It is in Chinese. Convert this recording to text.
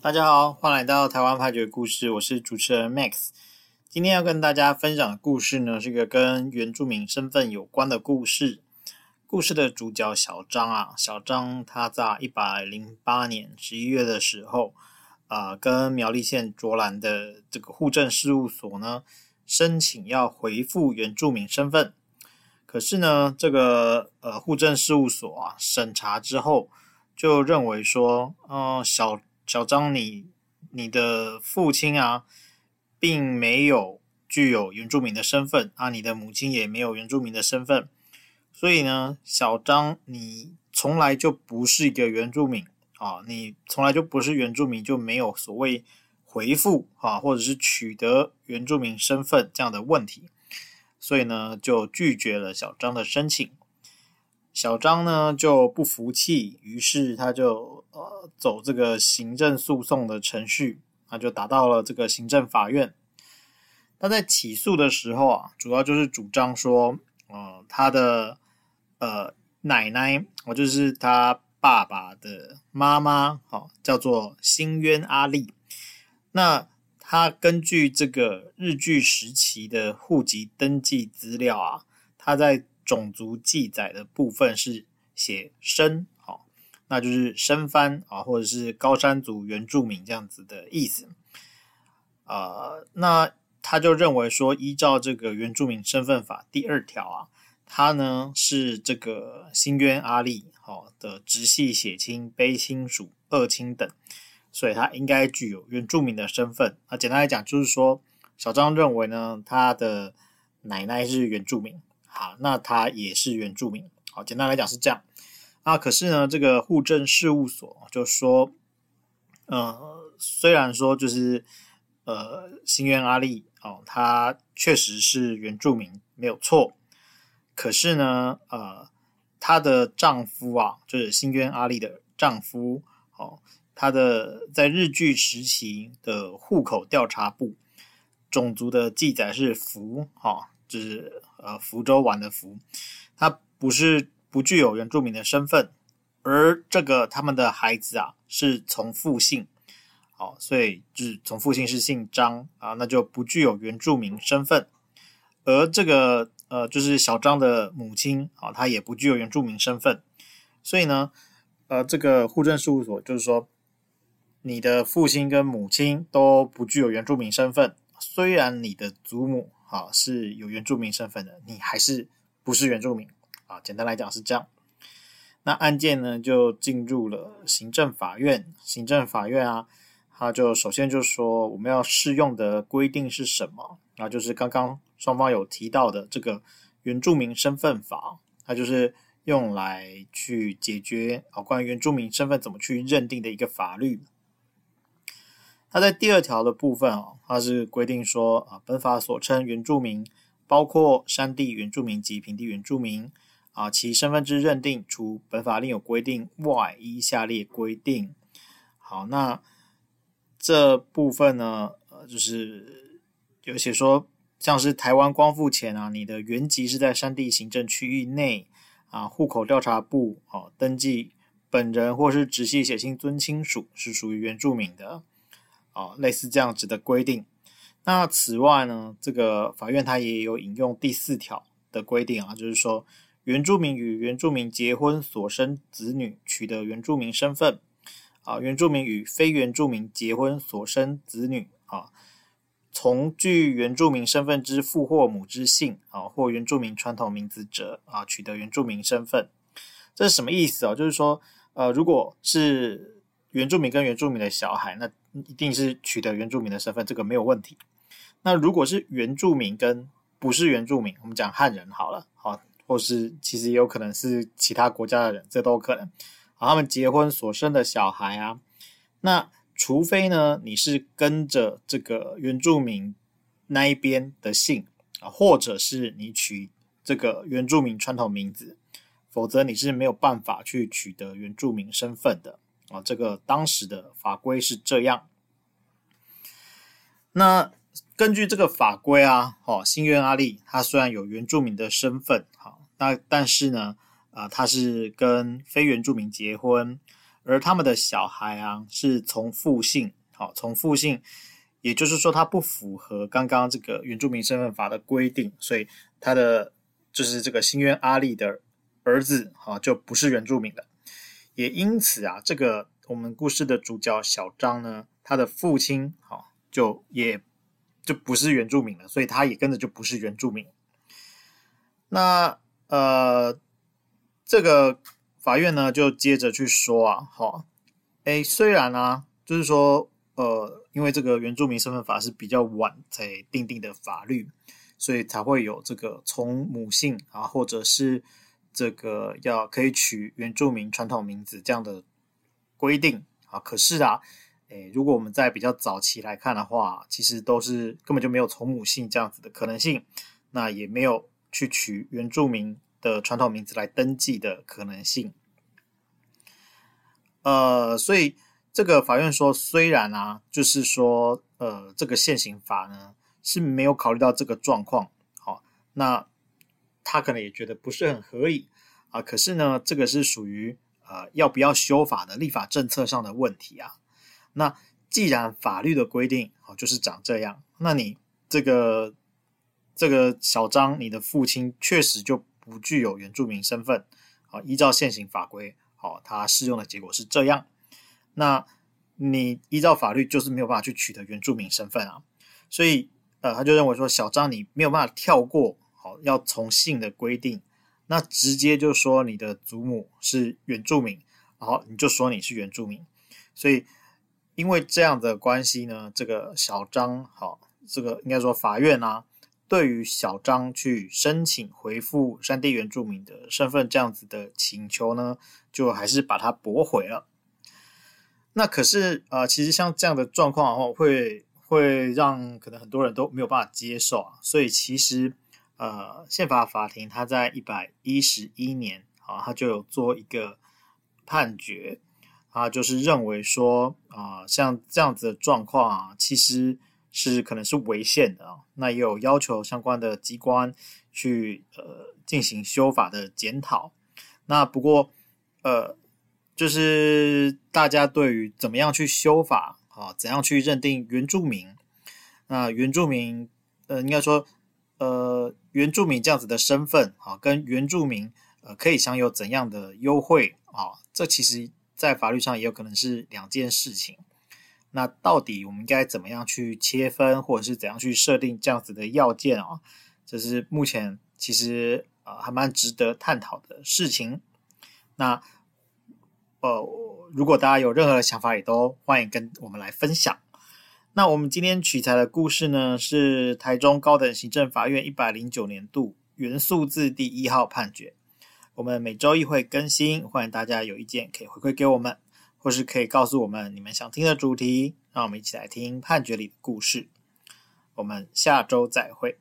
大家好，欢迎来到台湾派对故事，我是主持人 Max。今天要跟大家分享的故事呢，是一个跟原住民身份有关的故事。故事的主角小张啊，小张他在一百零八年十一月的时候，啊、跟苗栗县卓兰的这个户政事务所呢，申请要回复原住民身份。可是呢，这个呃户政事务所啊，审查之后就认为说，嗯、小小张你你的父亲啊，并没有具有原住民的身份啊，你的母亲也没有原住民的身份，所以呢，小张你从来就不是一个原住民啊，你从来就不是原住民，就没有所谓回复啊，或者是取得原住民身份这样的问题。所以呢，就拒绝了小张的申请。小张呢就不服气，于是他就呃走这个行政诉讼的程序，他就打到了这个行政法院。他在起诉的时候啊，主要就是主张说，呃，他的呃奶奶，我就是他爸爸的妈妈，好，叫做新渊阿丽。那他根据这个日据时期的户籍登记资料啊，他在种族记载的部分是写生，好，那就是生番啊，或者是高山族原住民这样子的意思。呃，那他就认为说，依照这个原住民身份法第二条啊，他呢是这个新渊阿丽好的直系血亲、卑亲属、二亲等。所以他应该具有原住民的身份。啊，简单来讲，就是说，小张认为呢，他的奶奶是原住民，好，那他也是原住民。好，简单来讲是这样。啊，可是呢，这个户政事务所就说，呃，虽然说就是呃，新渊阿丽哦，他确实是原住民，没有错。可是呢，呃，她的丈夫啊，就是新渊阿丽的丈夫，哦。他的在日据时期的户口调查簿种族的记载是福，哈，就是呃福州玩的福，他不是不具有原住民的身份，而这个他们的孩子啊是从父姓，好，所以就是从父姓是姓张啊，那就不具有原住民身份，而这个呃就是小张的母亲啊，她也不具有原住民身份，所以呢，呃，这个户政事务所就是说。你的父亲跟母亲都不具有原住民身份，虽然你的祖母啊是有原住民身份的，你还是不是原住民啊。简单来讲是这样。那案件呢就进入了行政法院，行政法院啊，他就首先就说我们要适用的规定是什么？那就是刚刚双方有提到的这个原住民身份法，它就是用来去解决啊关于原住民身份怎么去认定的一个法律。它在第二条的部分哦，它是规定说啊，本法所称原住民，包括山地原住民及平地原住民啊，其身份之认定，除本法另有规定外，依下列规定。好，那这部分呢，呃，就是有写说，像是台湾光复前啊，你的原籍是在山地行政区域内啊，户口调查簿哦、登记本人或是直系血亲尊亲属是属于原住民的。啊，类似这样子的规定。那此外呢，这个法院它也有引用第四条的规定啊，就是说，原住民与原住民结婚所生子女取得原住民身份啊，原住民与非原住民结婚所生子女啊，从具原住民身份之父或母之姓啊，或原住民传统名字者啊，取得原住民身份。这是什么意思啊？就是说，呃，如果是原住民跟原住民的小孩，那一定是取得原住民的身份，这个没有问题。那如果是原住民跟不是原住民，我们讲汉人好了，好，或是其实也有可能是其他国家的人，这都有可能。好，他们结婚所生的小孩啊，那除非呢，你是跟着这个原住民那一边的姓啊，或者是你取这个原住民传统名字，否则你是没有办法去取得原住民身份的。啊，这个当时的法规是这样。那根据这个法规啊，哦，新渊阿丽他虽然有原住民的身份，好，那但是呢，啊，他是跟非原住民结婚，而他们的小孩啊是从父姓，好，从父姓，也就是说他不符合刚刚这个原住民身份法的规定，所以他的就是这个辛渊阿力的儿子哈就不是原住民了。也因此啊，这个我们故事的主角小张呢，他的父亲好就也就不是原住民了，所以他也跟着就不是原住民。那呃，这个法院呢，就接着去说啊，好，哎，虽然呢，就是说，呃，因为这个原住民身份法是比较晚才订定的法律，所以才会有这个从母姓啊，或者是这个要可以取原住民传统名字这样的规定啊。可是啊，哎，如果我们在比较早期来看的话，其实都是根本就没有从母姓这样子的可能性，那也没有。去取原住民的传统名字来登记的可能性，呃，所以这个法院说，虽然啊，就是说，呃，这个现行法呢是没有考虑到这个状况，好、那他可能也觉得不是很合理啊。可是呢，这个是属于呃要不要修法的立法政策上的问题啊。那既然法律的规定哦就是长这样，那你这个。这个小张，你的父亲确实就不具有原住民身份，好，依照现行法规，好，他适用的结果是这样。那你依照法律就是没有办法去取得原住民身份啊，所以呃，他就认为说，小张你没有办法跳过，要从姓的规定，那直接就说你的祖母是原住民，然后你就说你是原住民，所以因为这样的关系呢，这个小张，好，这个应该说法院啊。对于小张去申请回复山地原住民的身份这样子的请求呢，就还是把它驳回了。那可是啊、呃，其实像这样的状况的话，会会让可能很多人都没有办法接受啊。所以其实呃，宪法法庭他在一百一十一年啊，他就有做一个判决啊，就是认为说啊、像这样子的状况啊，其实。是可能是违宪的啊，那也有要求相关的机关去呃进行修法的检讨。那不过呃，就是大家对于怎么样去修法啊，怎样去认定原住民，那原住民呃应该说呃原住民这样子的身份啊，跟原住民呃可以享有怎样的优惠啊，这其实在法律上也有可能是两件事情。那到底我们应该怎么样去切分，或者是怎样去设定这样子的要件啊？这是目前其实啊、呃、还蛮值得探讨的事情。那呃，如果大家有任何的想法，也都欢迎跟我们来分享。那我们今天取材的故事呢，是台中高等行政法院一百零九年度原诉字第一号判决。我们每周一会更新，欢迎大家有意见可以回馈给我们。或是可以告诉我们你们想听的主题，让我们一起来听判决里的故事。我们下周再会。